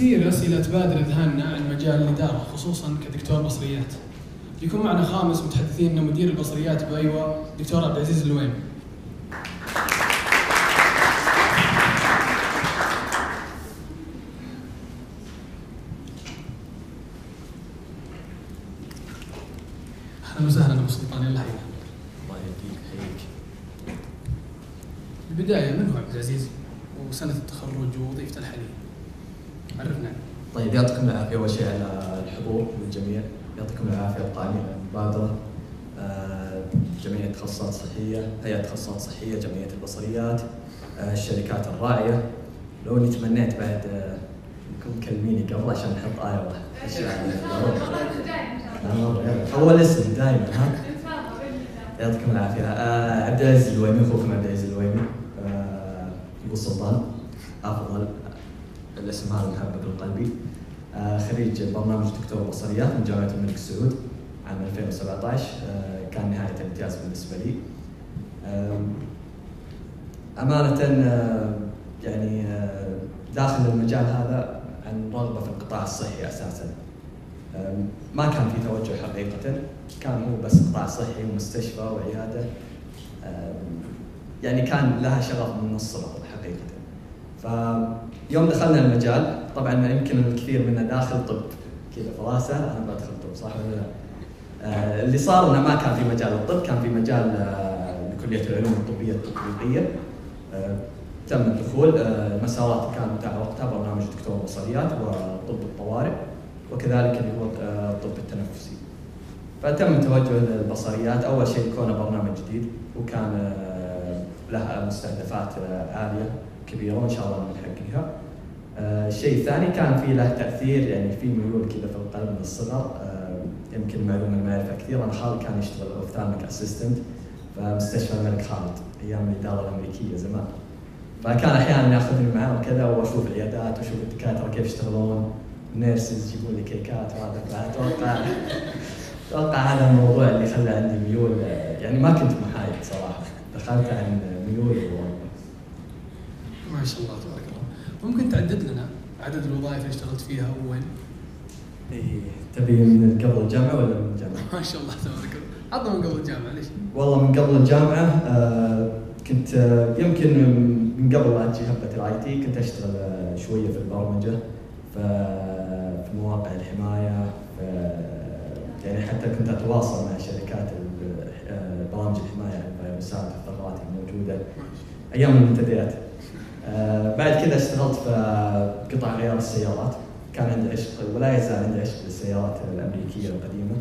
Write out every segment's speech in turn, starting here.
كثير أسئلة تبادر أذهاننا عن مجال الإدارة خصوصا كدكتور بصريات. بيكون معنا خامس متحدثين مدير البصريات بأيوة دكتور عبد العزيز اللويم. أهلا وسهلا أبو سلطان يلا. الله يهديك حيك البداية من هو عبد العزيز؟ وسنة التخرج ووظيفته الحالية. عرفنا. طيب يعطيكم العافية. أول شيء على الحضور للجميع يعطيكم العافية على المبادره آه، جمعيه تخصصات صحيه هيئة تخصصات صحيه جمعية البصريات آه، الشركات الراعيه لو إني تمنيت بعد آه، انكم تكلميني قبل عشان نحط آية واحدة. أول اسم دائما ها؟ يعطيكم العافية. آه عبد العزيز الويمي أخوكم عبد العزيز الويمي. آه ابو السلطان أفضل. الاسم هذا محبب لقلبي آه خريج برنامج دكتور بصريات من جامعة الملك سعود عام 2017 آه كان نهاية الامتياز بالنسبة لي. أمانة آه يعني داخل المجال هذا عن رغبة في القطاع الصحي أساسا. ما كان في توجه حقيقة. كان هو بس قطاع صحي ومستشفى وعيادة. أم، يعني كان لها شغف من الصغر فيوم دخلنا المجال طبعا يمكن الكثير منا داخل طب كذا فراسة أنا بدخل طب صح ولا لا؟ آه، اللي صار إنه ما كان في مجال الطب كان في مجال آه، كليه العلوم الطبية التطبيقية آه، تم الدخول المسارات كان بتاع وقتها برنامج دكتور بصريات وطب الطوارئ وكذلك اللي هو الطب التنفسي. فتم التوجه للبصريات أول شيء كونه برنامج جديد وكان آه، له مستهدفات عالية كبيرة وان شاء الله نحققها. آه، الشيء الثاني كان في له تأثير يعني في ميول كذا في القلب من الصغر آه، يمكن معلومة ما يعرفها كثير أنا خالي كان يشتغل ophthalmic assistant في مستشفى الملك خالد أيام الإدارة الأمريكية زمان. فكان أحيانا ياخذني معاه وكذا وأشوف العيادات وأشوف الدكاترة كيف يشتغلون. ال nurses يجيبون لي كيكات وهذا. فاتوقع أتوقع هذا الموضوع اللي خلى عندي ميول يعني ما كنت محايد صراحة. دخلت عن ميول ما شاء الله تبارك الله. ممكن تعدد لنا عدد الوظائف اللي اشتغلت فيها وين؟ إيه، تبي من قبل الجامعة ولا من الجامعة؟ ما شاء الله تبارك الله. عطنا من قبل الجامعة ليش؟ والله من قبل الجامعة آه، كنت آه، يمكن من قبل لا تجي هبة ال IT كنت أشتغل آه، شوية في البرمجة في مواقع الحماية يعني حتى كنت أتواصل مع شركات آه، برامج الحماية الفيروسات الثغرات الموجودة أيام المنتديات بعد كذا اشتغلت في قطع غيار السيارات. كان عندي عشق ولا يزال عندي عشق للسيارات الأمريكية القديمة.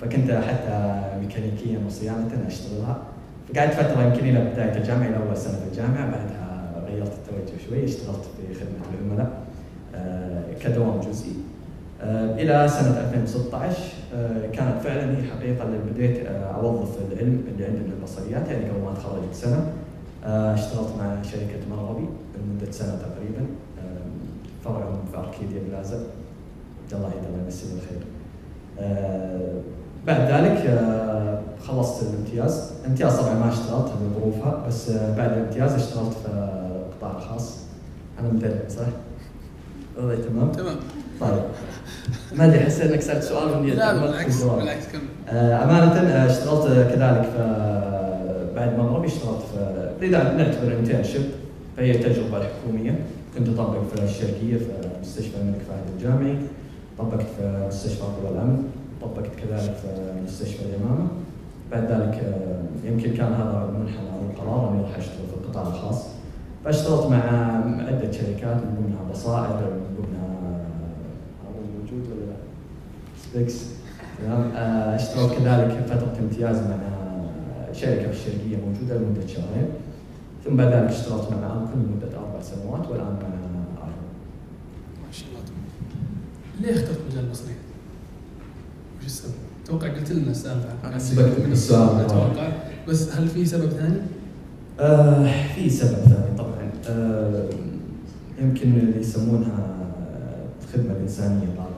فكنت حتى ميكانيكيا وصيانه أشتغلها. فقعدت فترة يمكن إلى بداية الجامعة إلى أول سنة في الجامعة. بعدها غيرت التوجه شوي اشتغلت في خدمة العملاء آه، كدوام جزئي. آه، إلى سنة 2016 آه، كانت فعلا هي حقيقة اللي بديت آه، أوظف العلم اللي عندي من البصريات يعني قبل ما أتخرج بسنة. آه، اشتغلت مع شركة مرغبي لمدة سنة تقريبا آه، فرعهم في أركيديا بلازا الله الله يمسيه بالخير. آه، بعد ذلك آه، خلصت الامتياز، الامتياز طبعا ما اشتغلت بظروفها بس آه، بعد الامتياز اشتغلت في القطاع الخاص. أنا مدرب صح؟ والله تمام؟ تمام. طيب ما أدري حسيت إنك سألت سؤال وإني لا بالعكس. بالعكس كمل. آه، آه، اشتغلت كذلك في بعد مغربي اشتغلت في إذا نعتبر انترنشيب فهي تجربة حكومية. كنت أطبق في الشرقية في مستشفى الملك فهد الجامعي. طبقت في مستشفى قوى الأمن. طبقت كذلك في مستشفى اليمامة. بعد ذلك آه، يمكن كان هذا منحنى أو القرار إني راح أشتغل في القطاع الخاص. فاشتغلت مع عدة شركات من ضمنها بصائر من ضمنها هذا موجود ولا لا؟ سبيكس تمام. آه، اشتغلت كذلك فترة امتياز مع شركة في الشرقية موجودة لمدة شهرين ثم بعد ذلك اشتغلت مع أمكن لمدة أربع سنوات مع آيرون ما شاء الله ليه اخترت مجال البصريات؟ وش السبب؟ أتوقع قلت لنا السالفه سبقت من السؤال. أتوقع بس هل في سبب ثاني؟ آه في سبب ثاني طبعا آه يمكن اللي يسمونها الخدمة الإنسانية بعض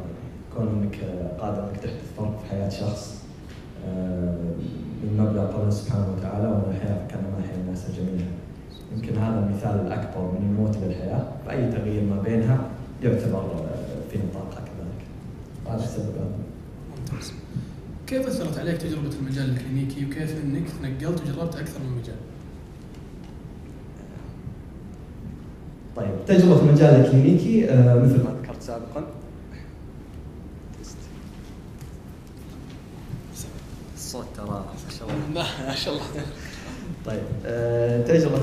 كون انك قادر إنك تحدث فرق في حياة شخص آه من مبدا الله سبحانه وتعالى ومن الحياة كانما أحيا الناس جميعا. يمكن هذا المثال الأكبر من الموت للحياه فأي تغيير ما بينها يعتبر آه، في نطاقها كذلك. هذا السبب هذا. ممتاز. كيف أثرت عليك تجربة المجال الكلينيكي وكيف إنك تنقلت وجربت أكثر من مجال؟ طيب تجربة المجال الكلينيكي آه، مثل ما ذكرت سابقا شاء الله طيب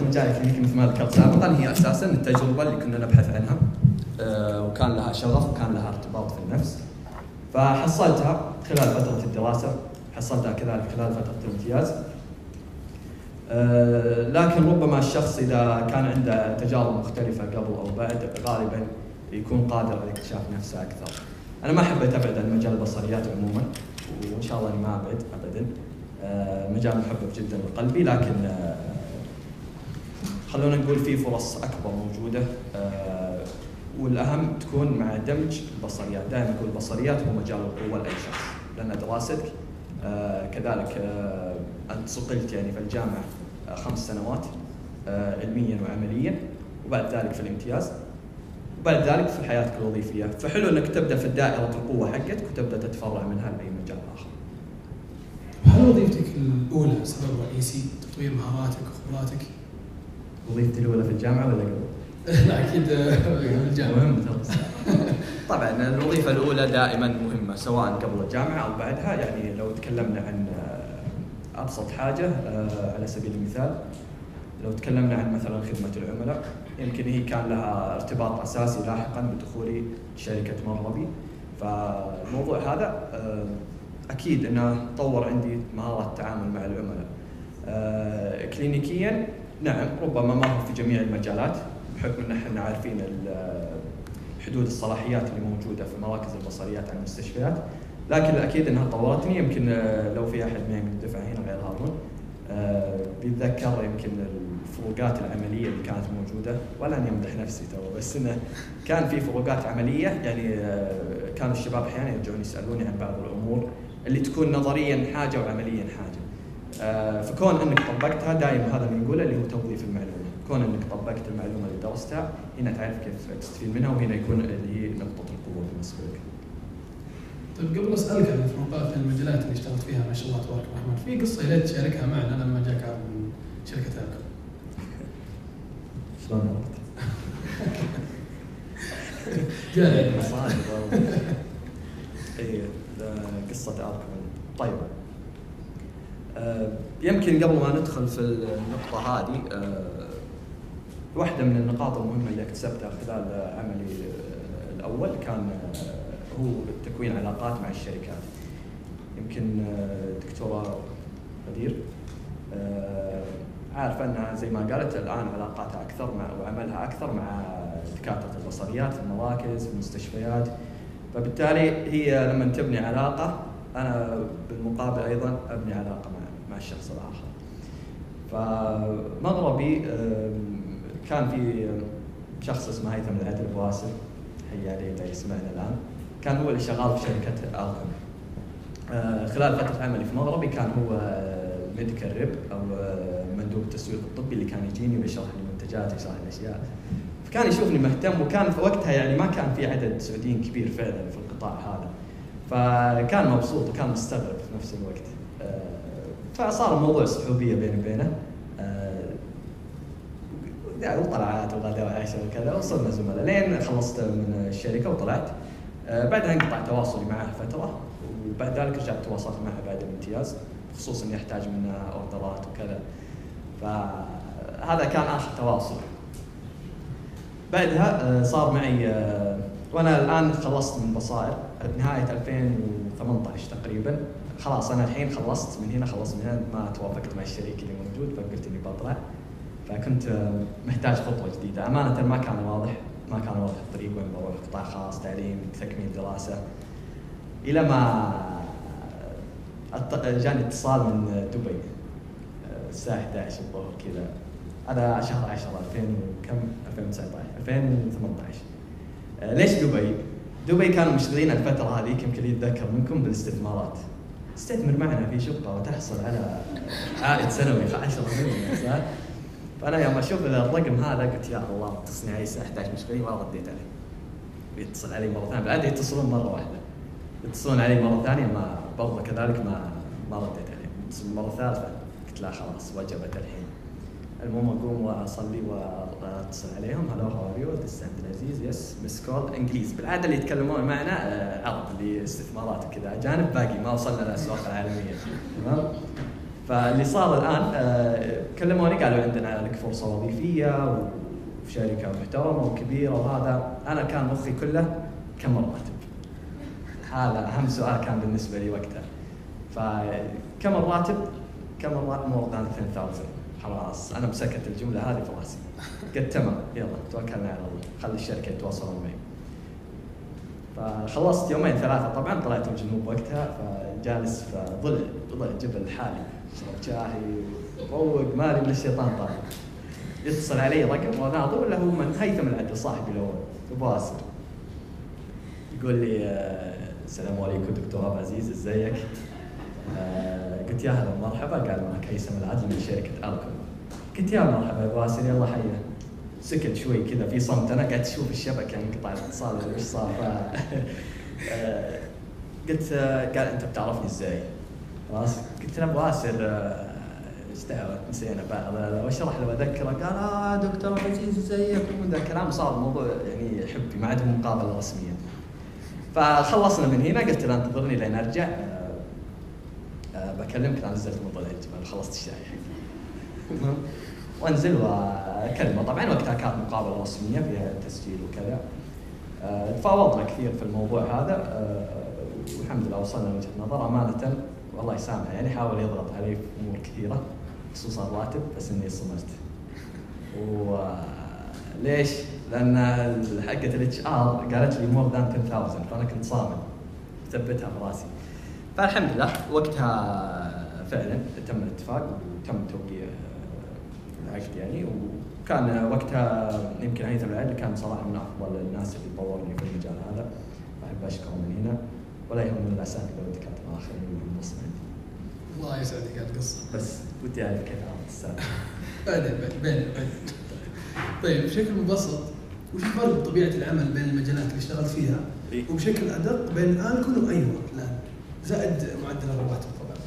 المجال الكلينيكي مثل ما ذكرت سابقا هي أساسا التجربة اللي كنا نبحث عنها آه، وكان لها شغف وكان لها ارتباط في النفس فحصلتها خلال فترة الدراسة حصلتها كذلك خلال فترة الامتياز آه، لكن ربما الشخص إذا كان عنده تجارب مختلفة قبل أو بعد غالبا يكون قادر على اكتشاف نفسه أكثر. أنا ما حبيت أبعد عن مجال البصريات عموما وإن شاء الله إني ما أبعد ابدا. آه، مجال محبب جدا لقلبي لكن آه، خلونا نقول في فرص أكبر موجودة. والأهم تكون مع دمج البصريات، دائما أقول البصريات هو مجال القوة لأي شخص لأن دراستك كذلك أنت صقلت يعني في الجامعة خمس سنوات آه، علميا وعمليا وبعد ذلك في الامتياز وبعد ذلك في حياتك الوظيفية. فحلو إنك تبدأ في دائره القوة حقتك وتبدأ تتفرع منها لأي مجال آخر. وظيفتك الأولى سبب رئيسي تطوير مهاراتك وخبراتك؟ وظيفتي الأولى في الجامعة ولا قبل؟ لا أكيد في الجامعة مهم طبعا الوظيفة الأولى دائما مهمة سواء قبل الجامعة أو بعدها يعني لو تكلمنا عن أبسط حاجة آه، على سبيل المثال لو تكلمنا عن مثلا خدمة العملاء يمكن هي كان لها ارتباط أساسي لاحقا بدخولي شركة مربي فالموضوع هذا آه، أكيد إنه طور عندي مهاره التعامل مع العملاء. آه، كلينيكيا نعم ربما ما هو في جميع المجالات بحكم إن إحنا عارفين حدود الصلاحيات اللي موجودة في مراكز البصريات عن المستشفيات. لكن الأكيد إنها طورتني يمكن آه، لو في أحد من الدفعه هنا غير هارون. آه، بيتذكر يمكن الفروقات العملية اللي كانت موجودة. ولا اني امدح نفسي تو بس إنه كان في فروقات عملية. يعني آه، كانوا الشباب أحيانا يرجعون يسألوني عن بعض الأمور. اللي تكون نظريا حاجة وعمليا حاجة. فكون أنك طبقتها دائما هذا اللي نقوله اللي هو توظيف المعلومة، كون أنك طبقت المعلومة اللي درستها هنا تعرف كيف تستفيد منها وهنا يكون اللي هي نقطة القوة بالنسبة لك. طيب قبل أسألك عن الفروقات بين المجالات اللي اشتغلت فيها ما شاء الله تبارك الرحمن، في قصة يا ريت تشاركها معنا لما جاك عرض من شركة اركم. شلون عرفت؟ جاني اي قصه اركم طيب أه يمكن قبل ما ندخل في النقطة هذه أه واحدة من النقاط المهمة اللي اكتسبتها خلال عملي الأول كان أه هو تكوين علاقات مع الشركات. يمكن آه، دكتوره غدير آه، عارفه أنها زي ما قالت الآن علاقاتها أكثر مع وعملها أكثر مع دكاترة البصريات المراكز في المستشفيات. فبالتالي هي لما تبني علاقة أنا بالمقابل أيضا أبني علاقة مع مع الشخص الآخر. فمغربي كان في شخص اسمه هيثم العدل بواسل حيا عليه إذا يسمعنا الآن. كان هو اللي شغال في شركة الكم آه خلال فترة عملي في مغربي كان هو ميديكال ريب أو آه، مندوب التسويق الطبي اللي كان يجيني ويشرح لي المنتجات ويشرح لي الاشياء فكان يشوفني مهتم وكان في وقتها يعني ما كان في عدد سعوديين كبير فعلا في القطاع هذا. فكان مبسوط وكان مستغرب في نفس الوقت. آه فصار الموضوع صحوبيه بيني وبينه. يعني وطلعات وغدا وعشاء وكذا وصرنا زملاء. لين خلصت من الشركة وطلعت. آه، بعدها انقطع تواصلي معه فترة. وبعد ذلك رجعت تواصلت معه بعد الامتياز. خصوصا اني احتاج منه أوردرات وكذا. فهذا كان آخر تواصل. بعدها آه، صار معي آه، وأنا الآن خلصت من بصائر. نهاية 2018 تقريبا. خلاص أنا الحين خلصت. من هنا خلصت. من هنا ما توافقت مع الشريك اللي موجود فقلت إني بطلع. فكنت محتاج خطوة جديدة. أمانة ما كان واضح. ما كان واضح الطريق وين بروح. قطاع خاص تعليم تكميل دراسة. إلى ما جاني اتصال من دبي. الساعة 11 الظهر كذا. هذا شهر 10 2000 وكم؟ 2019 2018 ليش دبي؟ دبي كانوا مشغلين الفترة هذيك يمكن يتذكر منكم بالاستثمارات. استثمر معنا في شقه وتحصل على عائد سنوي 10 مليون فأنا يوم أشوف الرقم هذا قلت يا الله علي الساعة 11 مشغلين ما رديت عليه. يتصل علي مرة ثانية بعد يتصلون مرة واحدة. يتصلون علي مرة ثانية ما برضه كذلك ما ما رديت عليهم يتصلون مرة ثالثة قلت لا خلاص وجبت الحين. المهم أقوم وأصلي واتصل عليهم. hello how are you عبد العزيز yes missed call انجليزي بالعادة اللي يتكلمون معنا آه، عرب اللي استثمارات وكذا. اجانب باقي ما وصلنا للاسواق العالمية. تمام؟ فاللي صار الآن آه، كلموني قالوا عندنا لك فرصة وظيفية وفي شركة محترمة وكبيرة وهذا. أنا كان مخي كله كم الراتب؟ هذا أهم سؤال كان بالنسبة لي وقتها. فكم الراتب؟ كم الراتب مور ذان 10000 خلاص أنا مسكت الجملة هذه في رأسي. قلت تمام يلا توكلنا على الله. خلي الشركة يتواصلون معي. فخلصت يومين ثلاثة. طبعا طلعت من الجنوب وقتها فجالس في ظل ظل جبل حالي اشرب شاهي روق مالي من الشيطان طالع. يتصل علي رقم وناظر ولا هو من هيثم العدل صاحبي الأول. ابو يقول لي آه، السلام عليكم دكتور أبو عزيز إزيك؟ آه، قلت يا هلا مرحبا قال معك هيثم العدل من شركة الكم قلت يا مرحبا ابو اسر يلا حيه سكت شوي كذا في صمت. أنا قاعد أشوف الشبكة انقطع الاتصال إيش صار؟ آه، قلت قال أنت بتعرفني إزاي؟ خلاص. قلت له ابو اسر إيش دعوة؟ نسينا بعض. واشرح له وأذكره. قال آه دكتور عزيز إزيك؟ ومن ذا الكلام صار الموضوع يعني حبي ما عاد مقابلة رسمية. فخلصنا من هنا. قلت له انتظرني لين أرجع. بكلمك أنا نزلت من طلع الجبل خلصت الشاي. وأنزل وأكلمه. طبعا وقتها كانت مقابلة رسمية فيها تسجيل وكذا. أه تفاوضنا كثير في الموضوع هذا. أه والحمد لله وصلنا لوجهه نظر. أمانة والله يسامحه يعني حاول يضغط علي في أمور كثيرة خصوصا الراتب بس إني صملت وليش؟ لأن حقة ال HR قالت لي more than 10000 فأنا كنت صامل. مثبتها في رأسي. فالحمد لله وقتها فعلا تم الاتفاق وتم توقيع العقد يعني وكان وقتها يمكن هيثم العدل كان صراحة من أفضل الناس اللي طورني في المجال هذا أحب اشكره من هنا ولا يهمني الاساتذه والدكاتره الاخرين اللي عندي. الله يسعدك على القصة بس ودي أعرف كيف عرفت السالفة. بعدين بعدين بعدين طيب بشكل مبسط وش الفرق بطبيعة العمل بين المجالات اللي اشتغلت فيها إيه؟ وبشكل أدق بين الكل وايوه الآن زائد معدل الرواتب طبعا.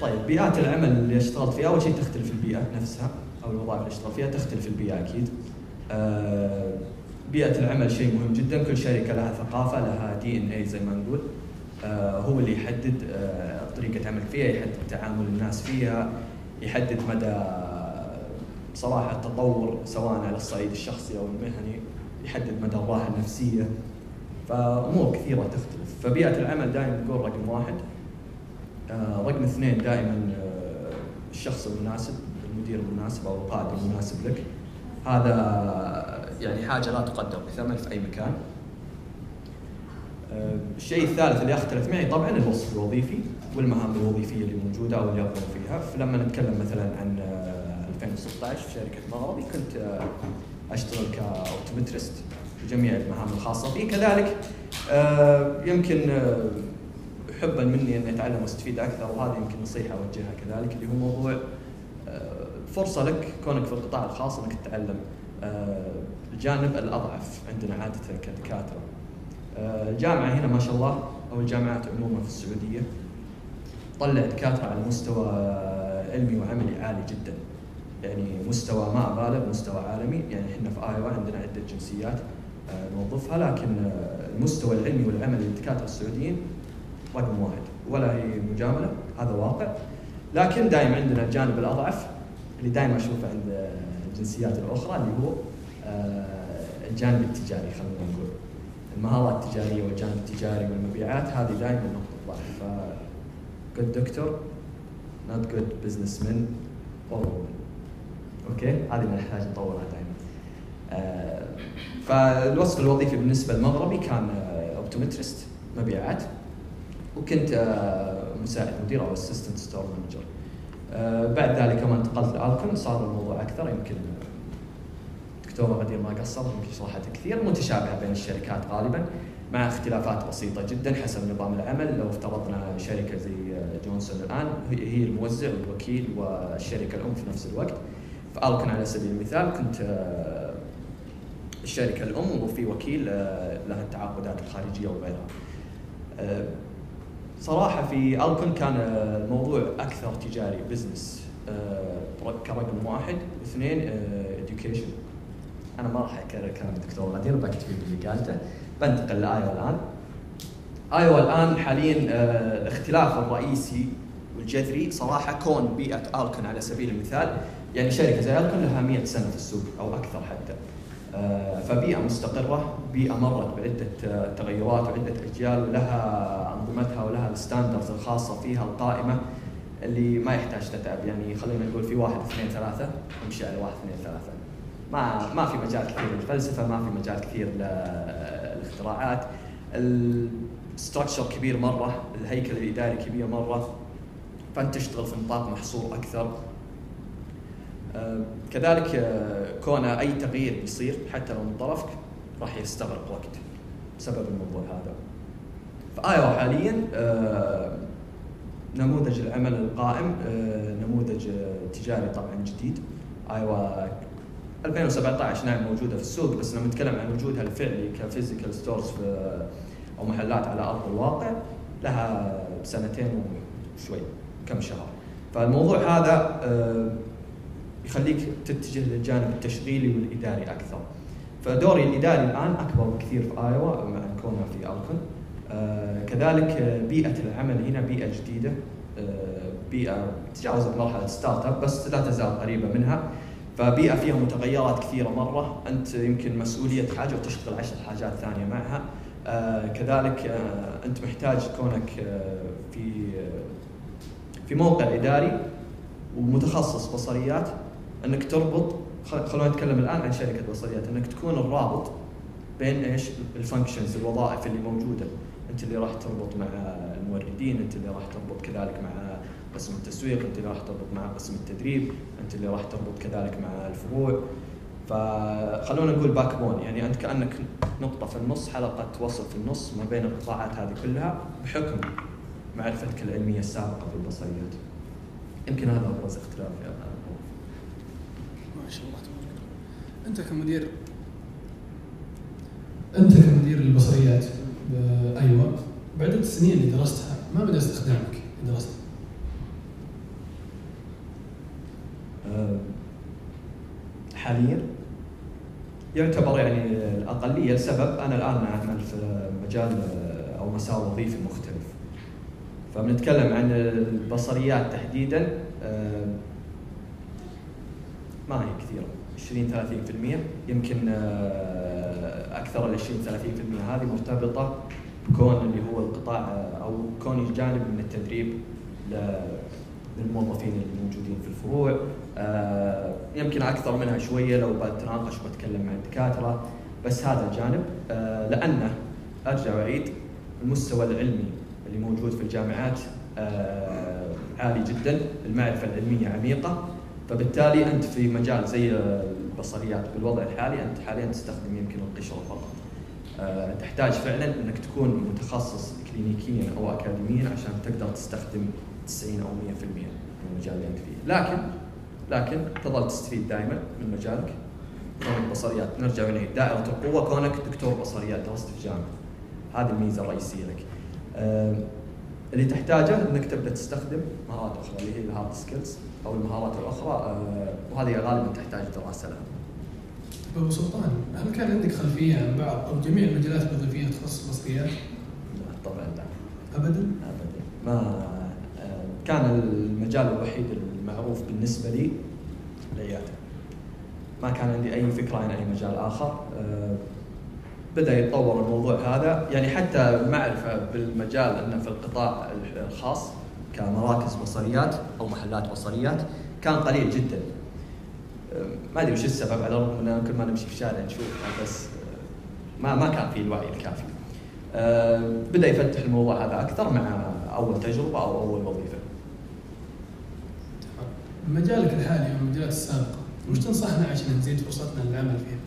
طيب بيئات العمل اللي اشتغلت فيها أول شيء تختلف البيئة نفسها أو الوظائف اللي اشتغلت فيها تختلف البيئة أكيد. آه بيئة العمل شيء مهم جدا كل شركة لها ثقافة لها دي ان اي زي ما نقول آه هو اللي يحدد آه طريقة عمل فيها يحدد تعامل الناس فيها يحدد مدى صراحة التطور سواء على الصعيد الشخصي أو المهني يحدد مدى الراحة النفسية فأمور كثيرة تختلف. فبيئة العمل دائما تكون رقم واحد. آه رقم اثنين دائما آه الشخص المناسب المدير المناسب أو القائد المناسب لك. هذا يعني حاجة لا تقدر بثمن في أي مكان. الشيء الثالث اللي يختلف معي طبعا الوصف الوظيفي والمهام الوظيفية اللي موجودة أو اللي يقوم فيها، فلما نتكلم مثلا عن 2016 في شركة مغربي كنت أشتغل كاوبتومترست في جميع المهام الخاصة فيه، كذلك يمكن حبا مني اني أتعلم وأستفيد أكثر وهذه يمكن نصيحة أوجهها كذلك اللي هو موضوع فرصة لك كونك في القطاع الخاص أنك تتعلم الجانب الأضعف عندنا عادة كدكاترة. الجامعة هنا ما شاء الله أو الجامعات عموما في السعودية طلع دكاتره على مستوى علمي وعملي عالي جدا. يعني مستوى ما أبالغ مستوى عالمي يعني إحنا في ايوا عندنا عدة جنسيات نوظفها لكن المستوى العلمي والعملي للدكاترة السعوديين رقم واحد. ولا هي مجاملة هذا واقع. لكن دائما عندنا الجانب الأضعف اللي دائما أشوفه عند الجنسيات الأخرى اللي هو الجانب التجاري خلينا نقول. المهارات التجارية والجانب التجاري والمبيعات هذه دائما نقطة ضعف. ف good doctor not good businessman or woman. أوكي؟ هذه اللي نحتاج نطورها دائما. فالوصف الوظيفي بالنسبة للمغربي كان optometrist مبيعات. وكنت مساعد مدير أو assistant store manager بعد ذلك لما انتقلت لالكون صار الموضوع أكثر. يمكن دكتوره غدير ما قصر يمكن شرحت كثير. متشابهة بين الشركات غالبا مع اختلافات بسيطة جدا حسب نظام العمل. لو افترضنا شركة زي جونسون الان هي الموزع والوكيل والشركة الأم في نفس الوقت. فألكون على سبيل المثال كنت الشركة الأم وفي وكيل آه، له التعاقدات الخارجية وغيرها. آه، صراحة في ألكون كان الموضوع أكثر تجاري business كرقم واحد، اثنين education. أنا ما راح اكرر كلام الدكتور غدير بكتفي باللي قالته بنتقل لايوا الآن. ايوا الآن حاليا الاختلاف الرئيسي والجذري صراحة كون بيئة الكون على سبيل المثال يعني شركة زي الكون لها 100 سنة في السوق أو أكثر حتى. آه، فبيئة مستقرة، بيئة مرت بعدة آه، تغيرات وعدة أجيال ولها أنظمتها ولها الستاندرز الخاصة فيها القائمة اللي ما يحتاج تتعب يعني خلينا نقول في واحد اثنين ثلاثة نمشي على واحد اثنين ثلاثة. ما ما في مجال كثير للفلسفة، ما في مجال كثير للاختراعات. الستراكشر كبير مرة، الهيكل الإداري كبير مرة، فأنت تشتغل في نطاق محصور أكثر آه، كذلك آه، كون أي تغيير بيصير حتى لو من طرفك راح يستغرق وقت بسبب الموضوع هذا. فايوا حاليا آه، نموذج العمل القائم نموذج تجاري طبعا جديد إيوا 2017 نعم موجودة في السوق بس لما نتكلم عن وجودها الفعلي ك physical stores أو محلات على أرض الواقع لها سنتين وشوي كم شهر. فالموضوع هذا يخليك تتجه للجانب التشغيلي والإداري أكثر. فدوري الإداري الآن أكبر بكثير في آيوا مع كونها في ألكون. آه كذلك بيئة العمل هنا بيئة جديدة آه بيئة تجاوزت مرحلة startup بس لا تزال قريبة منها. فبيئة فيها متغيرات كثيرة مرة، أنت يمكن مسؤولية حاجة وتشتغل عشر حاجات ثانية معها. آه كذلك أنت محتاج كونك في في موقع إداري ومتخصص بصريات أنك تربط خلونا نتكلم الآن عن شركة بصريات أنك تكون الرابط بين إيش؟ ال functions الوظائف اللي موجودة. أنت اللي راح تربط مع الموردين أنت اللي راح تربط كذلك مع قسم التسويق أنت اللي راح تربط مع قسم التدريب أنت اللي راح تربط كذلك مع الفروع. فخلونا نقول backbone يعني أنت كأنك نقطة في النص حلقة وصل في النص ما بين القطاعات هذه كلها بحكم معرفتك العلمية السابقة في البصريات. يمكن هذا أبرز اختلاف يعني. ما شاء الله تبارك الله أنت كمدير. أنت كمدير البصريات أيوه. بعد السنين اللي درستها ما بدأ استخدامك درست؟ أه، حاليا يعتبر يعني الاقليه لسبب أنا الآن اعمل في مجال أو مسار وظيفي مختلف. فبنتكلم عن البصريات تحديدا ما هي كثيره 20 30% يمكن آه، أكثر ال 20 30% هذه مرتبطة بكون اللي هو القطاع آه، أو كون جانب من التدريب للموظفين الموجودين في الفروع. آه، يمكن أكثر منها شوية لو بتناقش وأتكلم مع الدكاترة. بس هذا الجانب لأنه أرجع وأعيد المستوى العلمي اللي موجود في الجامعات عالي جدا. المعرفة العلمية عميقة. فبالتالي أنت في مجال زي البصريات بالوضع الحالي أنت حاليا تستخدم يمكن القشرة فقط. أه تحتاج فعلا إنك تكون متخصص كلينيكيا أو اكاديميا عشان تقدر تستخدم 90 أو 100% من المجال اللي أنت فيه، لكن لكن تظل تستفيد دائما من مجالك. كونك بصريات. نرجع ونعيد دائرة القوة. كونك دكتور بصريات درست في الجامعة هذه الميزة الرئيسية لك. أه اللي تحتاجه إنك تبدأ تستخدم مهارات أخرى اللي هي ال hard skills أو المهارات الأخرى آه، وهذه غالبا تحتاج دراسة لها. أبو سلطان هل كان عندك خلفية عن بعض أو جميع المجالات الوظيفيه تخص البصريات؟ لا طبعا لا. ابدا؟ ابدا ما آه، كان المجال الوحيد المعروف بالنسبة لي العياده. ما كان عندي أي فكرة عن أي مجال آخر آه، بدأ يتطور الموضوع هذا يعني حتى معرفة بالمجال إنه في القطاع الخاص كمراكز بصريات أو محلات بصريات كان قليل جدا. ما أدري وش السبب على الرغم ان كل ما نمشي في الشارع نشوفها بس ما ما كان في الوعي الكافي. بدأ يفتح الموضوع هذا أكثر مع أول تجربة أو أول وظيفة. مجالك الحالي أو المجالات السابقة وش تنصحنا عشان نزيد فرصتنا للعمل فيها؟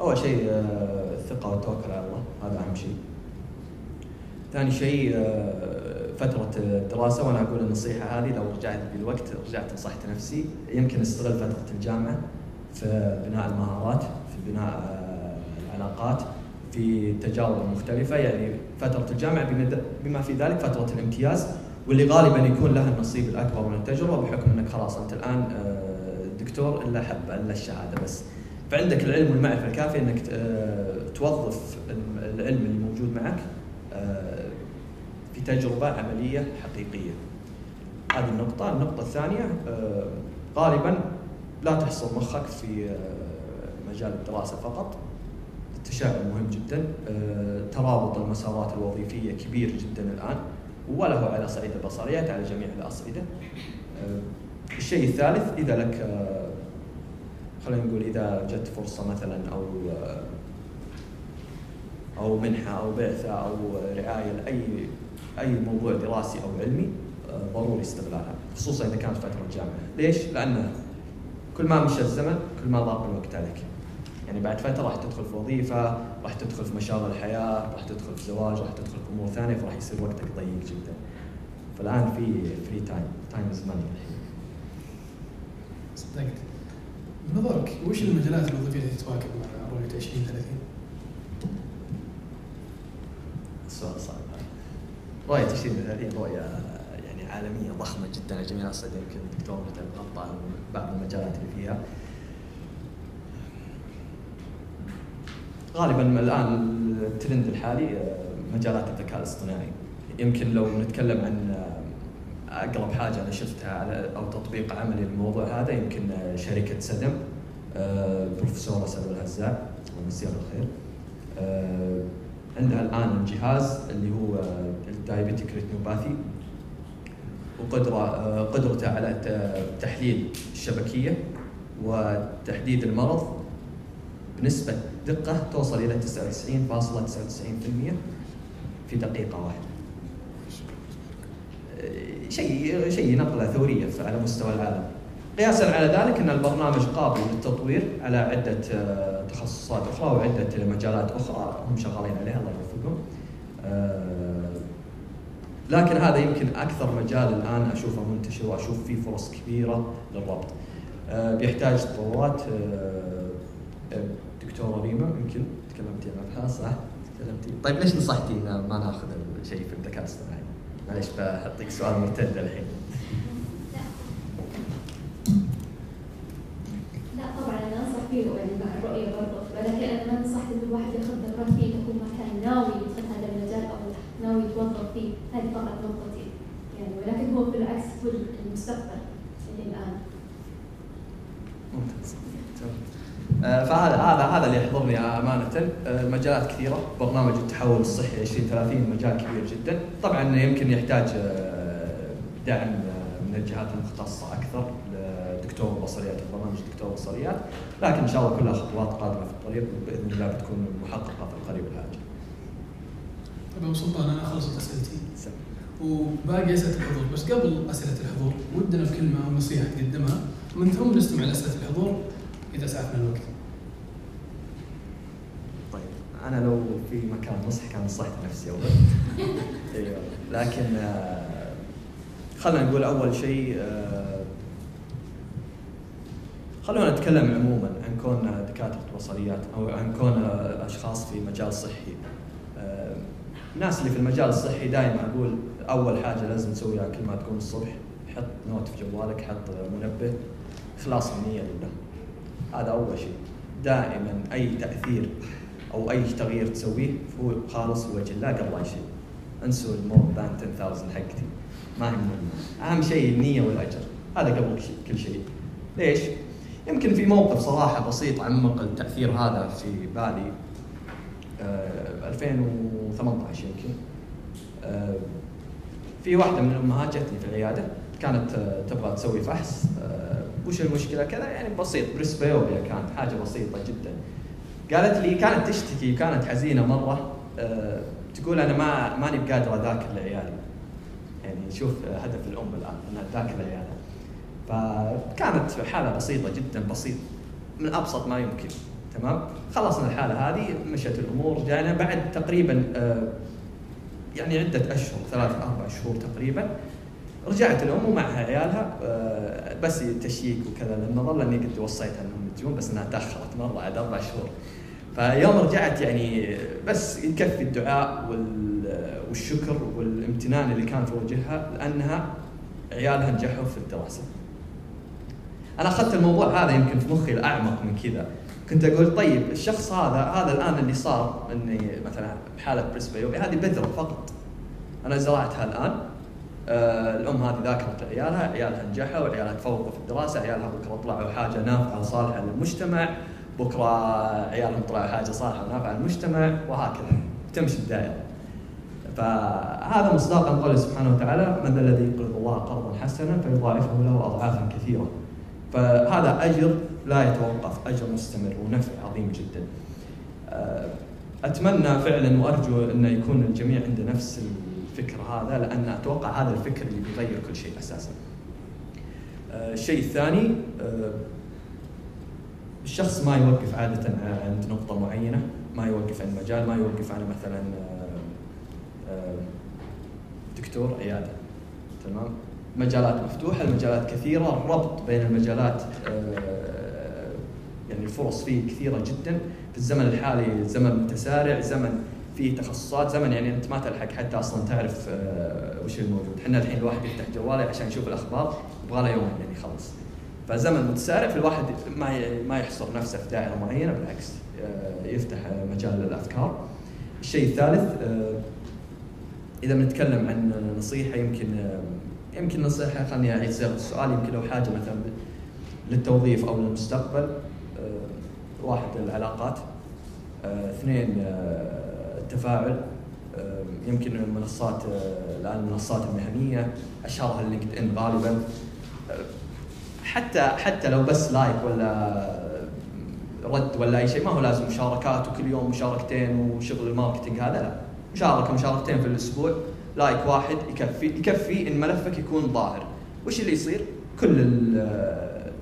أول شيء آه، الثقة والتوكل على الله هذا أهم شيء. ثاني شيء آه، فترة الدراسة وأنا أقول النصيحة هذه لو رجعت بالوقت رجعت نصحت نفسي. يمكن استغل فترة الجامعة في بناء المهارات في بناء آه، العلاقات في تجارب مختلفة. يعني فترة الجامعة بما في ذلك فترة الامتياز واللي غالبا يكون لها النصيب الأكبر من التجربة بحكم أنك خلاص أنت الآن آه، دكتور إلا حبة إلا الشهادة بس. فعندك العلم والمعرفة الكافية أنك توظف العلم اللي موجود معك. في تجربة عملية حقيقية. هذه النقطة النقطة الثانية آه، غالبا لا تحصر مخك في آه، مجال الدراسة فقط. التشاؤم مهم جدا. آه، ترابط المسارات الوظيفية كبير جدا الآن وله على صعيد البصريات على جميع الأصعدة. الشيء الثالث إذا لك خلينا نقول إذا جت فرصة مثلا أو أو منحة أو بعثة أو رعاية لأي أي موضوع دراسي أو علمي آه، ضروري استغلالها خصوصا إذا كانت فترة الجامعة، ليش؟ لأن كل ما مشى الزمن كل ما ضاق الوقت عليك. يعني بعد فترة راح تدخل في وظيفة، راح تدخل في مشاغل الحياة، راح تدخل في زواج، راح تدخل في أمور ثانية فراح يصير وقتك ضيق جدا. فالآن في free time، time is money الحين. صدقت. بنظرك وش المجالات الوظيفية اللي تتواكب مع رؤية 2030؟ السؤال صعب. رؤية 2030 رؤية يعني عالمية ضخمة جدا على جميع الأصعدة يمكن الدكتور مثل غطى بعض المجالات اللي فيها. غالبا الآن الترند الحالي آه، مجالات الذكاء الاصطناعي. يمكن لو نتكلم عن آه، أقرب حاجة أنا شفتها على أو تطبيق عملي للموضوع هذا يمكن آه، شركه سدم البروفيسوره سلوى الهزاع ومسير الخير عندها الآن الجهاز اللي هو الدايبيتيك ريتنوباثي وقدرة قدرته على تحليل الشبكية وتحديد المرض بنسبة دقة توصل إلى 99.99% في دقيقة واحدة. شيء شيء نقلة ثورية على مستوى العالم. قياسا على ذلك أن البرنامج قابل للتطوير على عدة آه، تخصصات أخرى وعدة مجالات أخرى هم شغالين عليها الله يوفقهم. آه، لكن هذا يمكن أكثر مجال الآن أشوفه منتشر وأشوف فيه فرص كبيرة للربط. آه، بيحتاج تطورات دكتورة ريما يمكن تكلمتي عن صح؟ تكلمتي طيب ليش نصحتي ما ناخذ الشيء في الذكاء الاصطناعي؟ معليش بعطيك سؤال مرتد الحين. فيه يعني مع الرؤيه برضه ولكن نصحت انه الواحد ياخذ دورات فيه يكون ما كان ناوي يدخل هذا المجال أو ناوي يتوظف فيه هذه فقط نقطتي. يعني ولكن هو بالعكس هو المستقبل يعني الآن. ممتاز. آه، فهذا هذا هذا اللي يحضرني أمانة. آه، مجالات كثيرة برنامج التحول الصحي 2030 مجال كبير جدا. طبعا يمكن يحتاج آه، دعم من الجهات المختصة أكثر. دكتور بصريات البرنامج دكتور بصريات لكن إن شاء الله كلها خطوات قادمة في الطريق باذن الله بتكون محققة في القريب العاجل. طيب أبو سلطان أنا خلصت أسئلتي. وباقي أسئلة الحضور. بس قبل أسئلة الحضور ودنا بكلمة أو نصيحة تقدمها من ثم نستمع لاسئله الحضور إذا سعفنا الوقت. طيب أنا لو في مكان نصح كان نصحت نفسي أول. أيوه لكن آه، خلينا نقول أول شيء آه، خلونا نتكلم عموما عن كون دكاترة بصريات أو عن كون أشخاص في مجال صحي. آه، الناس اللي في المجال الصحي دائما أقول أول حاجة لازم تسويها كل ما تقوم الصبح حط نوت في جوالك حط منبه إخلاص النية لله. هذا أول شيء. دائما أي تأثير أو أي تغيير تسويه هو خالص لوجه الله قبل أي شيء. انسوا المور ذان 10000 حقتي. ما مهمة. أهم شيء النية والأجر. هذا قبل كل شيء. ليش؟ يمكن في موقف صراحة بسيط عمق التأثير هذا في بالي. آه 2018 يمكن. آه في واحدة من الأمهات جتني في العيادة كانت آه تبغى تسوي فحص. آه وش المشكلة؟ كذا يعني بسيط بريسبيوبيا كانت حاجة بسيطة جدا. قالت لي كانت تشتكي كانت حزينة مرة. آه تقول أنا ما ماني بقادر أذاكر لعيالي. يعني شوف هدف الأم الآن انها تذاكر لعيالها. فكانت حالة بسيطة جدا بسيط من أبسط ما يمكن. تمام؟ خلصنا الحالة هذه مشت الأمور جانا بعد تقريبا آه، يعني عدة أشهر ثلاث أربع شهور تقريبا. رجعت الأم ومعها عيالها آه، بس تشيك وكذا لأن ظل أني قد وصيتها أنهم يجون بس إنها تأخرت مرة عاد أربع شهور. فيوم رجعت يعني بس يكفي الدعاء والشكر والامتنان اللي كان في وجهها لأنها عيالها نجحوا في الدراسة. أنا أخذت الموضوع هذا يمكن في مخي الأعمق من كذا. كنت أقول طيب الشخص هذا هذا الآن اللي صار إني مثلا بحالة بريسبيوبي هذه بذرة فقط. أنا زرعتها الآن. آه الأم هذه ذاكرت عيالها عيالها نجحوا عيالها تفوقوا في الدراسة عيالها بكرة طلعوا حاجة نافعة وصالحة للمجتمع. بكرة عيالهم طلعوا حاجة صالحة ونافعة للمجتمع وهكذا. تمشي الدائرة. فهذا مصداقا قوله سبحانه وتعالى من الذي يقرض الله قرضا حسنا فيضاعفه له اضعافا كثيرة. فهذا أجر لا يتوقف أجر مستمر ونفع عظيم جدا. آه، أتمنى فعلا وأرجو أن يكون الجميع عنده نفس الفكر هذا لأن أتوقع هذا الفكر اللي بيغير كل شيء أساسا. آه، الشيء الثاني آه، الشخص ما يوقف عادة عند نقطة معينة ما يوقف عند مجال ما يوقف على مثلا دكتور عيادة. تمام؟ مجالات مفتوحة المجالات كثيرة الربط بين المجالات آه، يعني الفرص فيه كثيرة جدا. في الزمن الحالي زمن متسارع زمن فيه تخصصات زمن يعني أنت ما تلحق حتى أصلا تعرف آه، وش الموجود إحنا الحين الواحد يفتح جواله عشان يشوف الأخبار يبغى له يوم يعني يخلص فزمن متسارع في الواحد ما ما يحصر نفسه في دائره معينه بالعكس آه، يفتح مجال للأفكار. الشيء الثالث إذا بنتكلم عن نصيحة يمكن يمكن نصيحة خليني اعيد صياغة السؤال يمكن لو حاجة مثلا للتوظيف أو للمستقبل آه، واحد العلاقات آه، اثنين آه، التفاعل يمكن المنصات الآن المنصات المهنية أشهرها اللينكد ان غالبا حتى حتى لو بس like ولا رد ولا أي شيء ما هو لازم مشاركات وكل يوم مشاركتين وشغل ال marketing هذا لا. مشاركة مشاركتين في الأسبوع. like واحد يكفي يكفي إن ملفك يكون ظاهر. وش اللي يصير؟ كل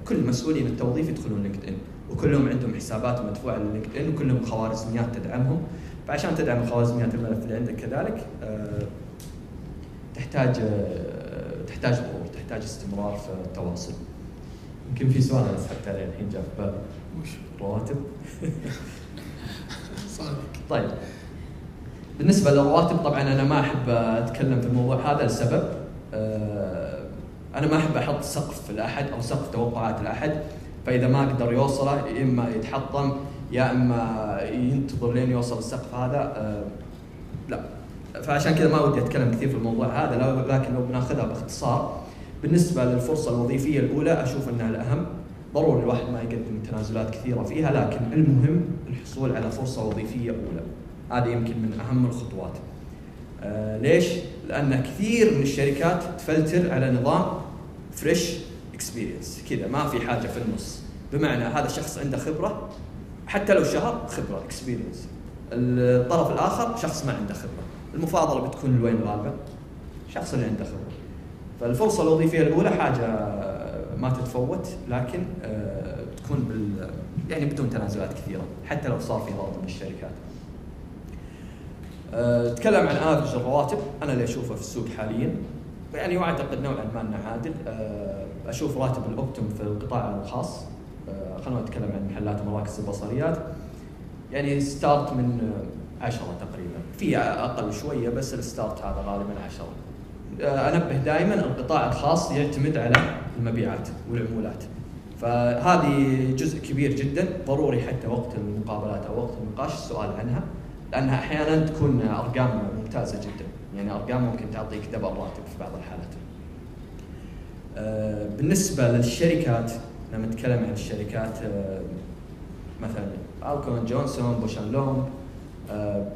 كل مسؤولين التوظيف يدخلون لينكد ان وكلهم عندهم حسابات مدفوعة للينكد ان وكلهم خوارزميات تدعمهم. فعشان تدعم خوارزميات الملف اللي عندك كذلك آه، تحتاج آه، تحتاج ظهور تحتاج استمرار في التواصل. يمكن في سؤال أنا سحبت عليه الحين جاء في بالي وش رواتب. صادق. طيب. بالنسبة للرواتب طبعا أنا ما أحب أتكلم في الموضوع هذا لسبب آه، أنا ما أحب أحط سقف لأحد أو سقف توقعات لأحد فإذا ما قدر يوصله يا إما يتحطم يا إما ينتظر لين يوصل السقف هذا آه، لا. فعشان كذا ما ودي أتكلم كثير في الموضوع هذا لكن لو بناخذها باختصار بالنسبة للفرصة الوظيفية الأولى أشوف أنها الأهم. ضروري الواحد ما يقدم تنازلات كثيرة فيها لكن المهم الحصول على فرصة وظيفية أولى. هذه يمكن من أهم الخطوات. آه ليش؟ لأن كثير من الشركات تفلتر على نظام fresh experience كذا ما في حاجة في النص. بمعنى هذا الشخص عنده خبرة حتى لو شهر خبرة experience الطرف الآخر شخص ما عنده خبرة. المفاضلة بتكون لوين غالبا؟ الشخص اللي عنده خبرة. فالفرصة الوظيفية الأولى حاجة ما تتفوت لكن آه، تكون بال يعني بدون تنازلات كثيرة حتى لو صار في ضغط من الشركات. تكلم عن average الرواتب. أنا اللي أشوفه في السوق حاليا. يعني واعتقد نوعا ما إنه عادل. أه أشوف راتب ال optom في القطاع الخاص. أه خلونا نتكلم عن محلات ومراكز البصريات. يعني start من 10 تقريبا. في أقل شوية بس ال start هذا غالبا 10 أه أنبه دائما القطاع الخاص يعتمد على المبيعات والعمولات. فهذه جزء كبير جدا. ضروري حتى وقت المقابلات أو وقت النقاش السؤال عنها. لأنها أحيانا تكون أرقام ممتازة جدا يعني أرقام ممكن تعطيك double راتب في بعض الحالات. آه، بالنسبة للشركات لما نتكلم عن الشركات آه، مثلا ألكون جونسون Bausch and Lomb آه،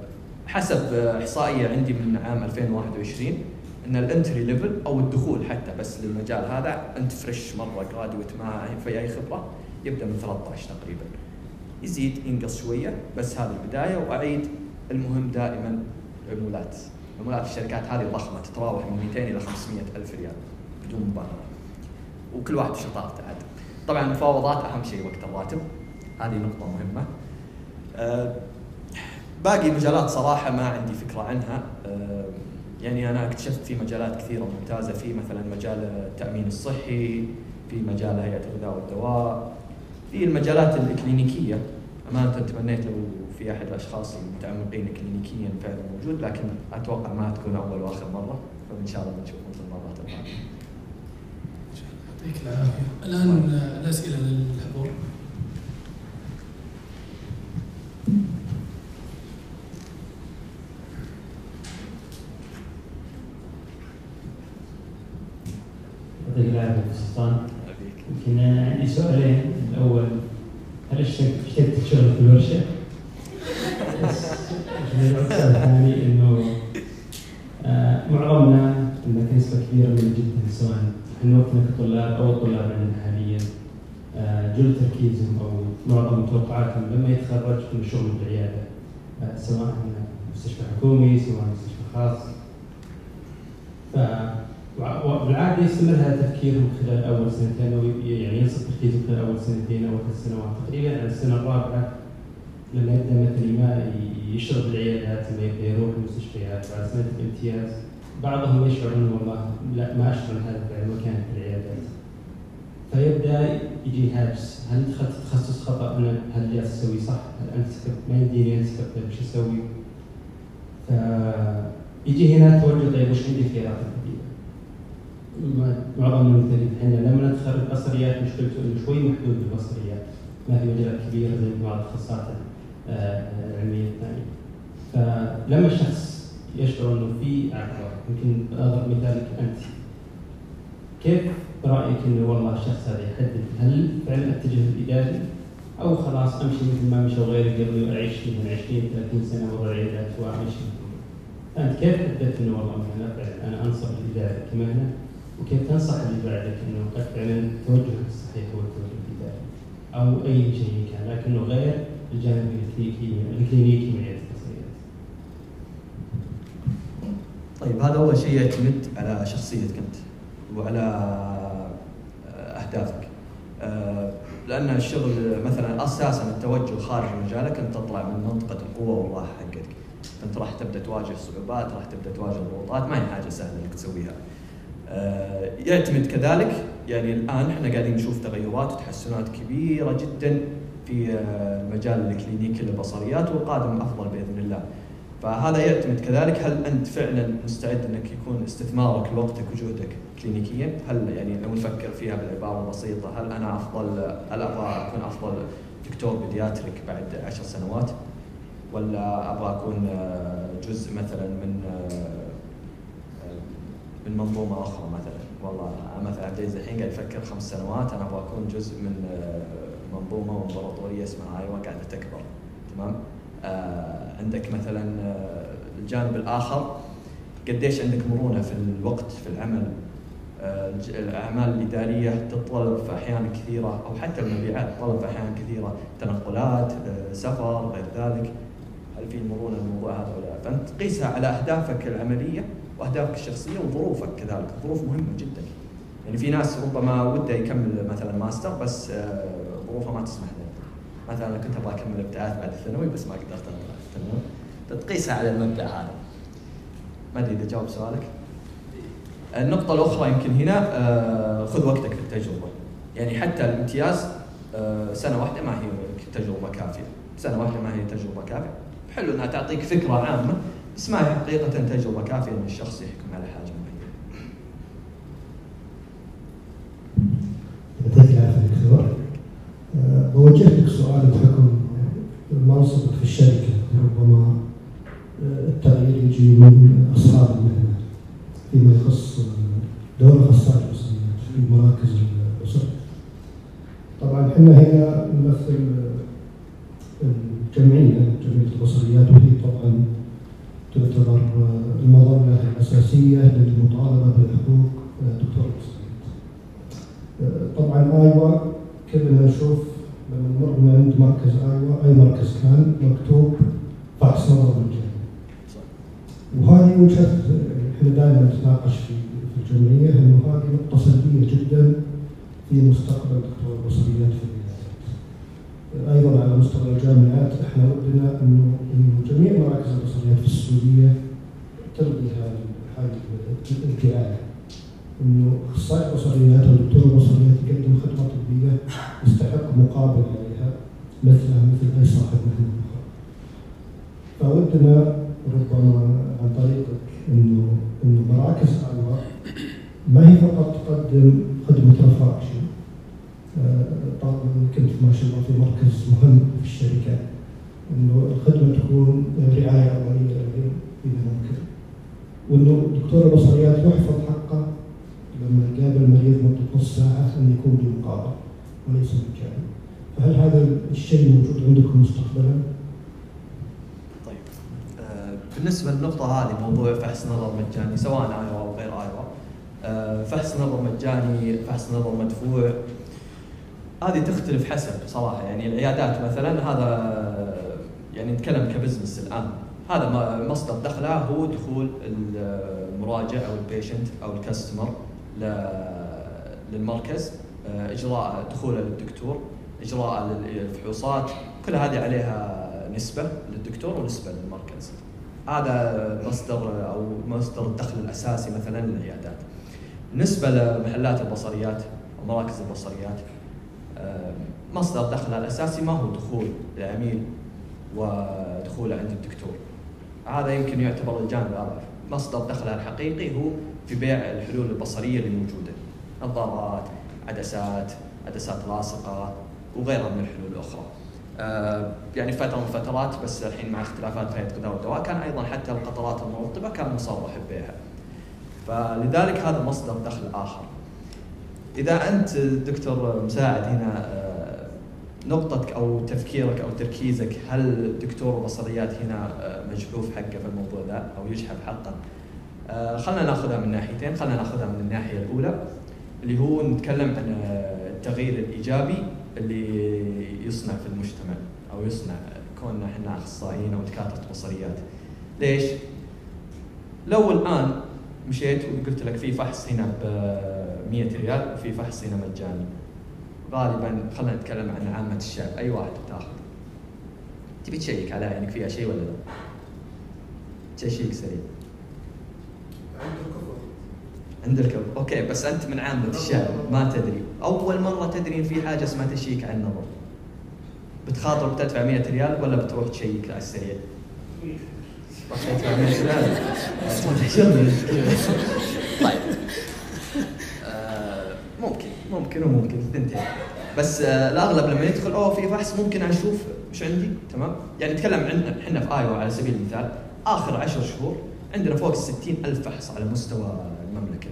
حسب إحصائية عندي من عام 2021 إن ال entry level أو الدخول حتى بس للمجال هذا أنت fresh مرة graduate ما في أي خبرة يبدأ من 13 تقريبا يزيد ينقص شوية بس هذه البداية وعليهم دائما عمولات عمولات الشركات هذه ضخمة تتراوح من 200 إلى 500 ألف ريال بدون مبالغة. وكل واحد شطارته عاد. طبعا المفاوضات أهم شيء وقت الراتب. هذه نقطة مهمة. أه باقي مجالات صراحة ما عندي فكرة عنها. آه، يعني أنا اكتشفت في مجالات كثيرة ممتازة. في مثلا مجال التأمين الصحي في مجال هيئة الغذاء والدواء. في المجالات الكلينيكية. امانه تمنيت لو في أحد الأشخاص المتعمقين كلينيكيا فعلا موجود لكن أتوقع ما تكون أول وآخر مرة فإن شاء الله بنشوفهم في المرات القادمة. يعطيك العافية. الآن الأسئلة للحضور. يعطيك العافيه سلطان يمكن عندي سؤالين الأول هل اشتقت تشتغل في الورشه؟ السؤال الثاني انه آه، معظمنا هناك نسبه كبيره من جدا سواء إحنا وقتنا كطلاب أو الطلاب عندنا حاليا آه، جل تركيزهم أو معظم توقعاتهم لما يتخرج من شغل بالعيادة. آه، سواء مستشفى حكومي سواء مستشفى خاص. ف وبالعاده يستمر هذا تفكيرهم خلال أول سنتين يعني ينصب تركيزهم خلال أول سنتين أو ثلاث سنوات. تقريبا على السنة الرابعة لما يبدأ مثلا ما يشتغل بالعيادات لما يبدأ يروح المستشفيات بعد سنة الامتياز. بعضهم يشعر انه والله لا ما أشعر هذا فعلا مكان في العيادات فيبدأ يجي هاجس هل دخلت تخصص خطأ أنا هل جالس أسوي صح؟ هل أنت ما يديني انت إيش أسوي؟ فيجي هنا توجه طيب وش عندي خيارات معظم الممثلين إحنا لما ندخل البصريات مشكلته إنه شوي محدود بالبصريات. ما في مجالات كبيره زي بعض التخصصات آه، العلمية الثانية. فلما الشخص يشعر إنه في اعذار يمكن أضرب مثالك أنت. كيف برايك إنه والله الشخص هذا يحدد هل فعلا أتجه الاداري أو خلاص أمشي مثل ما مشى غيري قبل اعيش مثلا 20 30 سنة وضع عيادات وامشي فانت كيف حددت إنه والله أنا أنا انصب الاداري كمهنة؟ وكيف تنصح اللي بعدك إنه قد فعلا توجهك الصحيح هو التوجه الاداري أو أي شيء كان لكنه غير الجانب الكلينيكي الكلينيكي من البصريات. طيب هذا أول شيء يعتمد على شخصيتك أنت وعلى اهدافك. لأن الشغل مثلا أساسا التوجه خارج مجالك أنت تطلع من منطقة القوة والراحة حقتك. فانت راح تبدأ تواجه صعوبات، راح تبدأ تواجه ضغوطات، ما هي حاجة سهلة إنك تسويها. آه، يعتمد كذلك يعني الآن إحنا قاعدين نشوف تغيرات وتحسنات كبيرة جدا في آه، المجال الكلينيكي للبصريات والقادم أفضل بإذن الله. فهذا يعتمد كذلك هل أنت فعلا مستعد إنك يكون استثمارك لوقتك وجهدك كلينيكيا؟ هل يعني لو نفكر فيها بالعبارة البسيطة هل أنا أفضل هل أبغى أكون أفضل دكتور بيدياتريك بعد عشر سنوات؟ ولا أبغى أكون آه، جزء مثلا من من منظومة أخرى مثلا والله مثلا عبد العزيز الحين قاعد يفكر خمس سنوات أنا أبغى أكون جزء من آه، منظومة وامبراطوريه اسمها أيوه قاعدة تكبر تمام آه عندك مثلا آه الجانب الآخر قديش عندك مرونة في الوقت في العمل آه الأعمال الإدارية تتطلب في أحيان كثيرة أو حتى المبيعات تتطلب في أحيان كثيرة تنقلات آه سفر غير ذلك هل في مرونة الموضوع هذا ولا لا؟ فأنت تقيسها على أهدافك العملية وأهدافك الشخصية وظروفك كذلك، الظروف مهمة جدا. يعني في ناس ربما وده يكمل مثلا ماستر بس آه، ظروفه ما تسمح له. مثلا أنا كنت أبغى أكمل ابتعاث بعد الثانوي بس ما قدرت تمام؟ فتقيسها على المبدأ هذا. ما أدري إذا جاوب سؤالك. النقطة الأخرى يمكن هنا آه، خذ وقتك في التجربة. يعني حتى الامتياز آه، سنة واحدة ما هي تجربة كافية. سنة واحدة ما هي تجربة كافية. حلو إنها تعطيك فكرة عامة بس ما هي حقيقة تجربة كافية إن الشخص يحكم على حاجة معينة. يعطيك العافية دكتور. أه بوجه لك سؤال بحكم منصبك في الشركة ربما أه، التغيير يجي من أصحاب المهنة فيما يخص دور أخصائي البصريات في مراكز البصر. إحنا هنا نمثل الجمعية جمعية البصريات وهي طبعا تعتبر المظلة الأساسية للمطالبة بحقوق دكتور البصريات. طبعا ايوا كلنا نشوف لما نمر من عند مركز ايوا أي مركز كان مكتوب فحص نظر مجاني. وهذه وجهة إحنا دائما نتناقش في الجمعية انه هذه نقطة سلبية جدا في مستقبل دكتور البصريات في. أيضا على مستوى الجامعات إحنا ودنا إنه إنه جميع مراكز البصريات في السعودية تلغي هذه الرعايه إنه أخصائي البصريات أو دكتور البصريات يقدم خدمة طبية يستحق مقابل عليها مثلها مثل أي صاحب مهنة أخرى. فودنا ربما عن طريقك إنه إنه مراكز أيوه ما هي فقط تقدم خدمة رفاه طبعا كنت ما شاء الله في مركز مهم في الشركة إنه الخدمة تكون رعاية اوليه اذا ممكن وإنه دكتور البصريات يحفظ حقه لما يقابل مريض مدة نص ساعة أن يكون بمقابل وليس مجاني فهل هذا الشيء موجود عندكم مستقبلا؟ طيب. آه بالنسبة للنقطة هذه موضوع فحص نظر مجاني سواء ايوا أو غير ايوا آه فحص نظر مجاني فحص نظر مدفوع هذه تختلف حسب صراحة. يعني العيادات مثلا هذا يعني نتكلم كبزنس الآن. هذا مصدر دخله هو دخول المراجع أو البيشنت أو الكاستمر للمركز إجراء دخوله للدكتور إجراء للفحوصات. كل هذه عليها نسبة للدكتور ونسبة للمركز. هذا مصدر أو مصدر الدخل الأساسي مثلا للعيادات. بالنسبة لمحلات البصريات أو مراكز البصريات. مصدر دخلها الأساسي ما هو دخول العميل ودخوله عند الدكتور. هذا يمكن يعتبر الجانب الأضعف. مصدر دخلها الحقيقي هو في بيع الحلول البصرية اللي موجودة. نظارات عدسات عدسات لاصقة وغيرها من الحلول الأخرى. يعني فترة من فترات بس الحين مع اختلافات في الغذاء والدواء كان أيضا حتى القطرات المرطبة كان مصرح ببيعها. فلذلك هذا مصدر دخل آخر. إذا أنت دكتور مساعد هنا آه نقطتك أو تفكيرك أو تركيزك هل دكتور بصريات هنا آه، مجحوف حقه في الموضوع ذا أو يجحف حقه؟ آه، خلينا ناخذها من ناحيتين. خلينا ناخذها من الناحية الأولى اللي هو نتكلم عن التغيير الإيجابي اللي يصنع في المجتمع أو يصنع كوننا إحنا أخصائيين أو دكاترة بصريات. ليش؟ لو الآن مشيت وقلت لك في فحص هنا 100 ريال وفي فحص هنا مجاني. غالبا خلينا نتكلم عن عامة الشعب. أي واحد بتاخذ. تبي تشيك على عينك فيها شيء ولا لا؟ check سريع. عند الكفر. أوكي بس أنت من عامة الشعب ما تدري. أول مرة تدري إن في حاجة اسمها check على النظر بتخاطر بتدفع 100 ريال ولا بتروح تشيك على السريع؟ تدفع 100 ريال. طيب. ممكن ممكن وممكن الثنتين بس آه الأغلب لما يدخل أوه في فحص ممكن أشوف وش عندي؟ تمام؟ يعني نتكلم عن إحنا في ايوا على سبيل المثال آخر عشر شهور عندنا فوق ال ألف فحص على مستوى المملكة.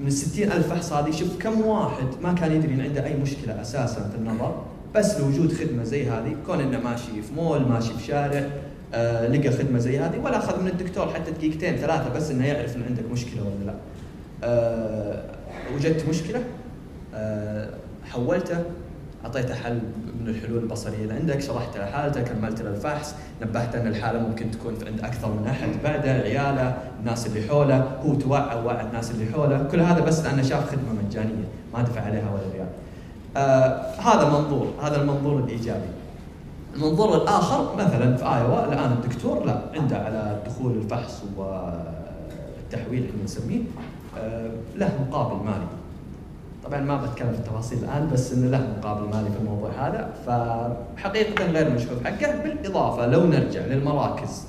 من ال ألف فحص هذه شوف كم واحد ما كان يدري إن عنده أي مشكلة أساسا في النظر بس لوجود خدمة زي هذه كون إنه ماشي في مول ماشي في شارع آه لقى خدمة زي هذه ولا أخذ من الدكتور حتى دقيقتين ثلاثة بس إنه يعرف إن عندك مشكلة ولا لا. آه وجدت مشكلة آه حولته أعطيته حل من الحلول البصرية اللي عندك شرحت له حالته كملت له الفحص نبهته أن الحالة ممكن تكون عند أكثر من أحد بعده عياله الناس اللي حوله هو توعى ووعى الناس اللي حوله. كل هذا بس لأنه شاف خدمة مجانية ما دفع عليها ولا ريال. آه هذا منظور هذا المنظور الإيجابي. المنظور الآخر مثلا في ايوا الآن الدكتور لا عنده على دخول الفحص والتحويل إحنا نسميه له مقابل مالي. طبعا ما بتكلم في التفاصيل الآن بس إنه له مقابل مالي في الموضوع هذا. فحقيقه غير مشحوف حقه بالإضافة لو نرجع للمراكز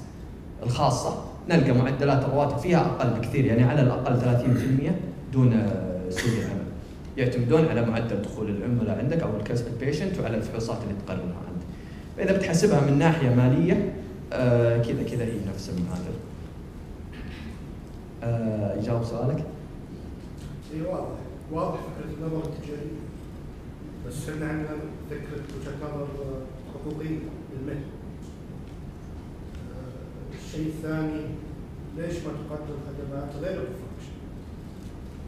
الخاصة نلقى معدلات الرواتب فيها أقل بكثير يعني على الأقل 30% دون سوق العمل. يعتمدون على معدل دخول العملاء عندك أو ال patient وعلى الفحوصات اللي تقررها انت فإذا بتحسبها من ناحية مالية آه كذا كذا هي نفس المعادلة. آه يجاوب سؤالك؟ اي واضح واضح فكره النظر التجاريه بس إحنا عندنا فكره وجهه نظر حقوقيه للمهنة. آه، الشيء الثاني ليش ما تقدم خدمات غير ال refraction؟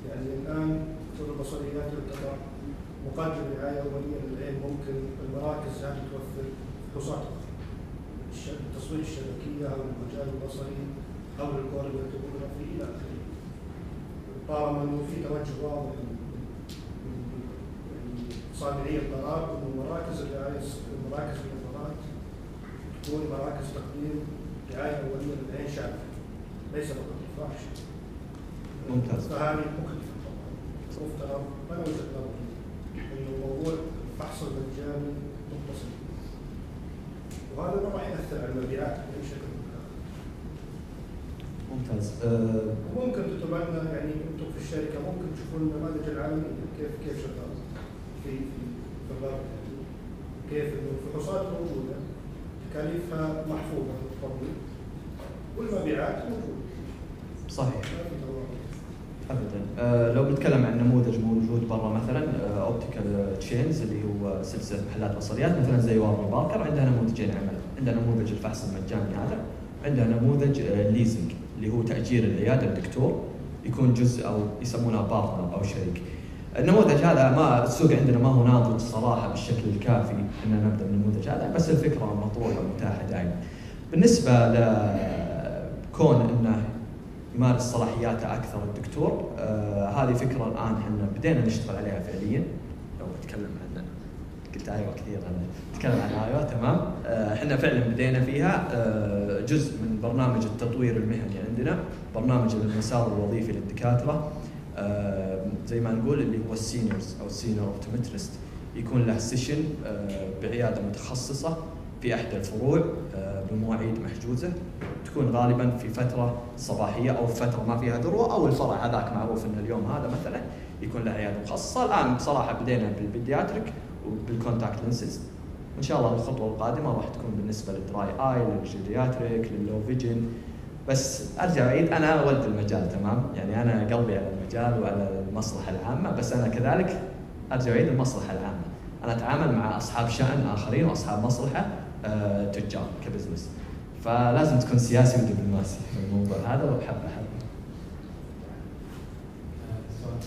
يعني الآن دكتور البصريات يعتبر مقدم رعاية أولية للعين ممكن المراكز هذه توفر فحوصات التصوير الشبكية أو المجال البصري أو الكوريوتوموغرافي إلى آخره. طالما إنه في توجه واضح صانعي القرار إنه مراكز الرعاية مراكز النظارات تكون مراكز تقديم رعاية أولية للعين شامله ليس فقط الفحش ممتاز. فهذه مكلفه طبعا. مفترض أنا وجهه نظري إنه موضوع الفحص المجاني متصل. وهذا ما راح يأثر على المبيعات باي شكل من الآخر ممتاز. آه، ممكن تتبنى يعني أنتم في الشركة ممكن تشوفون النماذج العالميه كيف كيف شغال؟ في في كيف إنه الفحوصات موجودة تكاليفها محفوظة في والمبيعات موجودة. صحيح. ابدا. آه، لو بنتكلم عن نموذج موجود برا مثلا optical chains اللي هو سلسلة محلات بصريات مثلا زي Warby Parker عندها نموذجين عمل. عندها نموذج الفحص المجاني هذا عندها نموذج ال leasing اللي هو تأجير العيادة الدكتور يكون جزء أو يسمونه partner أو شريك النموذج هذا ما السوق عندنا ما هو ناضج صراحة بالشكل الكافي ان نبدأ بالنموذج هذا بس الفكرة مطروحة ومتاحة دائما. بالنسبة لكون إنه يمارس صلاحياته أكثر الدكتور آه هذه فكرة الآن إحنا بدينا نشتغل عليها فعليا لو أتكلم عن قلت ايوا كثير أنا أتكلم عن ايوا تمام؟ آه، إحنا فعلا بدينا فيها آه جزء من برنامج التطوير المهني عندنا برنامج المسار الوظيفي للدكاترة آه زي ما نقول اللي هو ال seniors أو ال senior optometrist يكون له session بعيادة متخصصة في احدى الفروع بمواعيد محجوزة. تكون غالبا في فترة صباحية أو فترة ما فيها ذروه أو الفرع هذاك معروف إن اليوم هذا مثلا يكون له عيادة مخصصة. الآن بصراحة بدينا بال pediatric وبال contact lenses إن شاء الله الخطوة القادمة راح تكون بالنسبة لل dry eye لل geriatric لل low vision بس أرجع أعيد أنا ولد المجال تمام؟ يعني أنا قلبي على المجال وعلى المصلحة العامة بس أنا كذلك أرجع أعيد المصلحة العامة. أنا أتعامل مع أصحاب شأن آخرين واصحاب مصلحة آه تجار كبزنس. فلازم تكون سياسي ودبلوماسي في الموضوع هذا وحبه حبه سؤال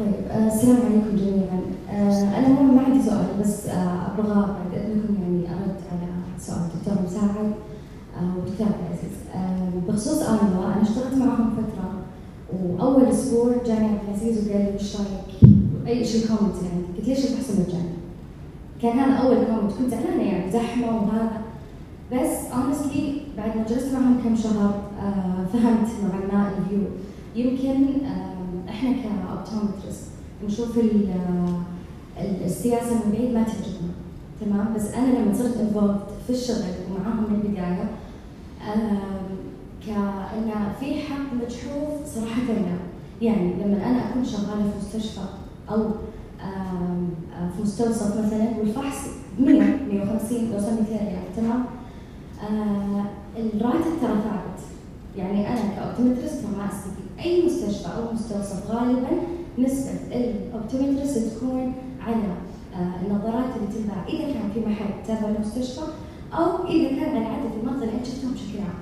طيب آه، السلام عليكم جميعا. آه، أنا ما عندي سؤال بس آه، أبغى بعد اذنكم يعني أرد على سؤال الدكتور مساعد والدكتور عبد العزيز بخصوص ايوا أنا اشتغلت معهم فترة وأول أسبوع جاني عبد العزيز وقال لي وش رايك؟ أي شيء comment يعني. قلت ليش الفحص المجاني؟ كان هذا أول comment كنت زعلانة يعني زحمة وهذا. بس honestly بعد ما جلست معهم كم شهر فهمت ما ال view يمكن إحنا ك optometrist نشوف ال- ال- السياسة من بعيد ما تعجبنا تمام؟ بس أنا لما صرت involved في الشغل ومعاهم من البداية كأن في حق مجحوف صراحة لا يعني لما أنا أكون شغالة في مستشفى آه، في مستوصف مثلا والفحص 100 150 لو صار 200 ريال تمام؟ آه الراتب ترى ثابت. يعني أنا ك optometrist ما أستفيد. أي مستشفى أو مستوصف غالبا نسبة ال optometrist تكون على آه النظارات اللي تنباع إذا كان في محل تابع للمستشفى أو إذا كان على عدد المرضى اللي شفتهم بشكل عام.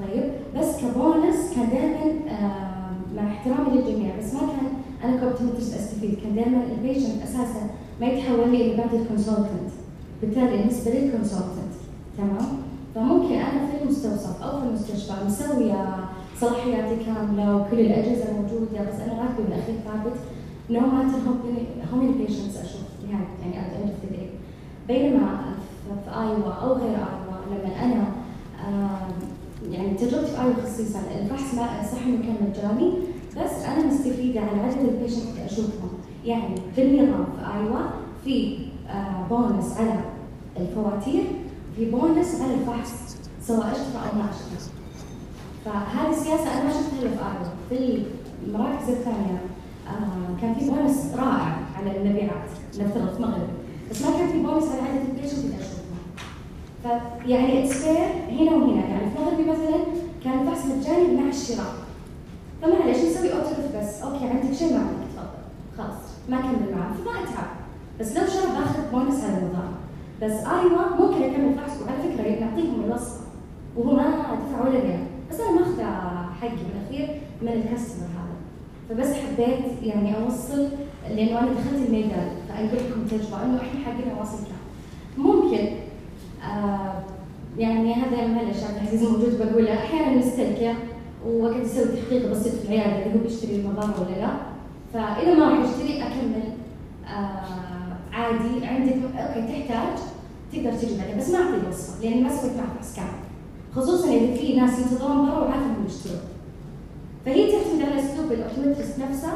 طيب بس كبونس كان دائما آه مع احترامي للجميع بس ما كان أنا ك optometrist أستفيد كان دائما ال patient أساسا ما يتحول لي إلا بعد ال consultant بالتالي بالنسبة لي ال consultant تمام؟ فممكن أنا في المستوصف أو في المستشفى مسوية صلاحياتي كامله وكل الأجهزة موجودة بس أنا راتبي بالأخير ثابت no matter how many patients أشوف نهايه يعني at the end بينما في- في ايوا أو غير ايوا لما أنا يعني تجربتي في ايوا خصيصا الفحص صح انه كان مجاني بس أنا مستفيدة على عدد ال patient اللي أشوفهم يعني بالنظام في ايوا في آه، بونس على الفواتير في بونس على الفحص سواء اشترى أو ما اشترى. فهذه سياسه أنا ما شفتها إلا في ايوا، في المراكز الثانية آه كان في بونس رائع على المبيعات نفترض في مغربي بس ما كان في بونس على عدد ال patient اللي اشوفهم. فيعني it's fair هنا وهنا. يعني في مغربي مثلا كان الفحص مجاني مع الشراء. فمعلش نسوي autoref بس؟ أوكي عندك شيء ما عندك تفضل. خلاص ما كمل معاه فما أتعب. بس لو شرب باخذ بونس على النظام بس أيوه ممكن أكمل فحص وعلى فكرة نعطيهم الوصفة. وهو ما دفع ولا ريال بس أنا ماخذه حقي بالأخير من الكاستمر هذا. فبس حبيت يعني أوصل لأنه أنا دخلت الميدان فاقول لكم تجربة إنه إحنا حقنا واصل كان ممكن آه يعني هذا معلش عبد العزيز موجود بقوله أحيانا نستلقى وقاعد أسوي تحقيق بسيط في العيادة اذا هو بيشتري المضار ولا لا. فإذا ما راح يشتري أكمل آه عادي. عندك أوكي تحتاج تقدر تجي بس ما أعطي الوصفه لأني ما سويت معك كامل. خصوصا إذا في ناس ينتظرون برا وعارفه إنهم يشترون. فهي تعتمد على اسلوب ال optometrist نفسه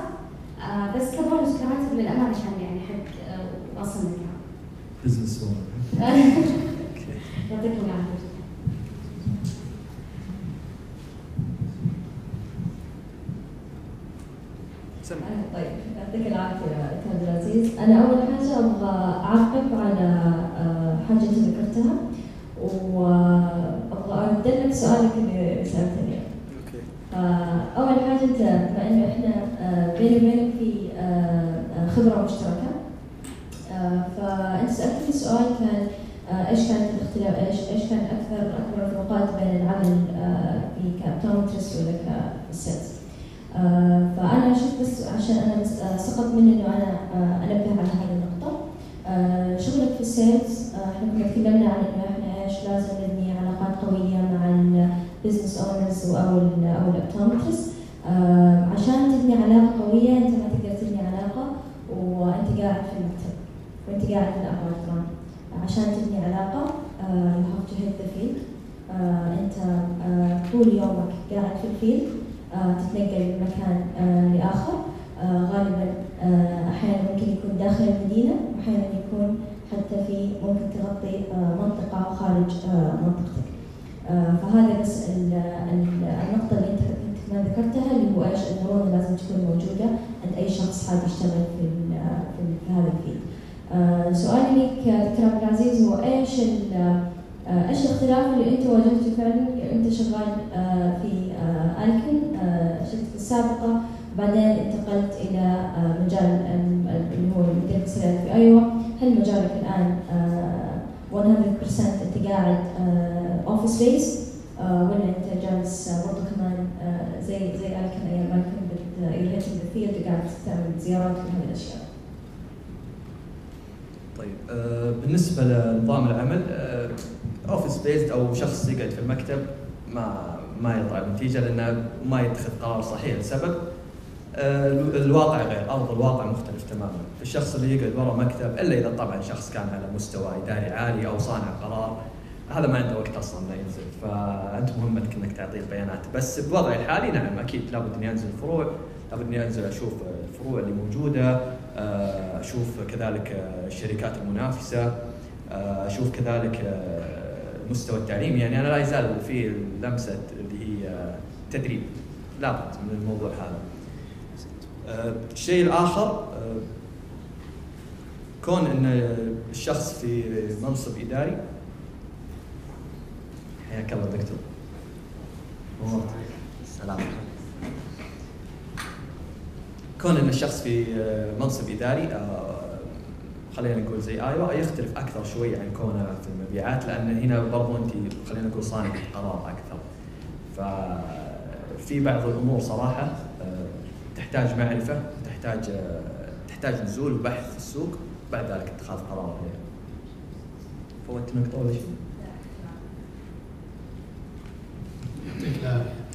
آه بس كبونس كمان للامانه كان يعني حق آه وصلنا كمان business يعطيكم العافية. طيب يعطيك العافية عبد العزيز. أنا أول حاجة أبغى أعقب على آه، حاجة ذكرتها وابغى لك سؤالك اللي سالتني أوكي. أول حاجة أنت بما إنه إحنا آه، بيني وبينك في آه، خبرة مشتركة فأنت سألتني سؤال كان إيش كانت الاختلاف إيش إيش كان أكثر أكبر الفروقات بين العمل في ك optometrist ولا ك sales؟ آه، فأنا شفت بس عشان أنا آه، سقط مني إنه أنا آه، انبه على هذه النقطة. شغلك في ال sales إحنا كنا تكلمنا عن إنه إحنا إيش لازم نبني علاقات قوية مع ال business owners أو ال أو ال optometrists عشان تبني علاقه قويه انت ما تقدر تبني علاقه وانت قاعد في المكتب في ال apartment عشان تبني علاقة you have to hit the field. أنت طول يومك قاعد في الفيلد آه، تتنقل من مكان آه، لآخر. آه، غالبا أحيانا ممكن يكون داخل المدينة وأحيانا يكون حتى في ممكن تغطي منطقة خارج منطقتك. فهذا بس النقطة اللي أنت ما ذكرتها اللي هو إيش المرونة لازم تكون موجودة عند أي شخص حاب يشتغل في في هذا ال field. سؤالي لك دكتور عبد العزيز هو إيش إيش الاختلاف اللي أنت واجهته فعلا؟ أنت شغال في ألكن شركتك السابقة بعدين انتقلت إلى مجال اللي هو المدير السريع في أيوه. هل مجالك الآن 100% أنت قاعد office based ولا أنت جالس برضه كمان زي زي ألكن أيام كنت تروح ال field وقاعد تعمل زيارات وهذه الأشياء؟ طيب بالنسبة لنظام العمل office based أو شخص يقعد في المكتب ما ما يطلع بنتيجة لأنه ما يتخذ قرار صحيح لسبب. آه، الواقع غير أرض الواقع مختلف تماما. الشخص اللي يقعد ورا مكتب إلا إذا طبعا شخص كان على مستوى إداري عالي أو صانع قرار هذا ما عنده وقت أصلا انه ينزل. فأنت مهمتك إنك تعطيه البيانات بس بوضعي الحالي نعم أكيد لابد اني انزل الفروع لابد إني أنزل أشوف الفروع اللي موجودة آه، أشوف كذلك الشركات المنافسة آه، أشوف كذلك المستوى التعليمي يعني أنا لا يزال في لمسة اللي هي تدريب. لابد من الموضوع هذا. آه، الشيء الآخر آه، كون إن الشخص في منصب إداري. حياك الله دكتور. سلام. كون إن الشخص في آه، منصب إداري آه، خلينا نقول زي آيوا يختلف أكثر شوي عن كونه في المبيعات لأن هنا برضو انت خلينا نقول صانع قرار أكثر. ففي بعض الأمور صراحة آه، تحتاج معرفة تحتاج تحتاج نزول وبحث في السوق بعد ذلك اتخاذ قرار فيها. فوت نقطة ولا شيء؟ يعطيك العافية.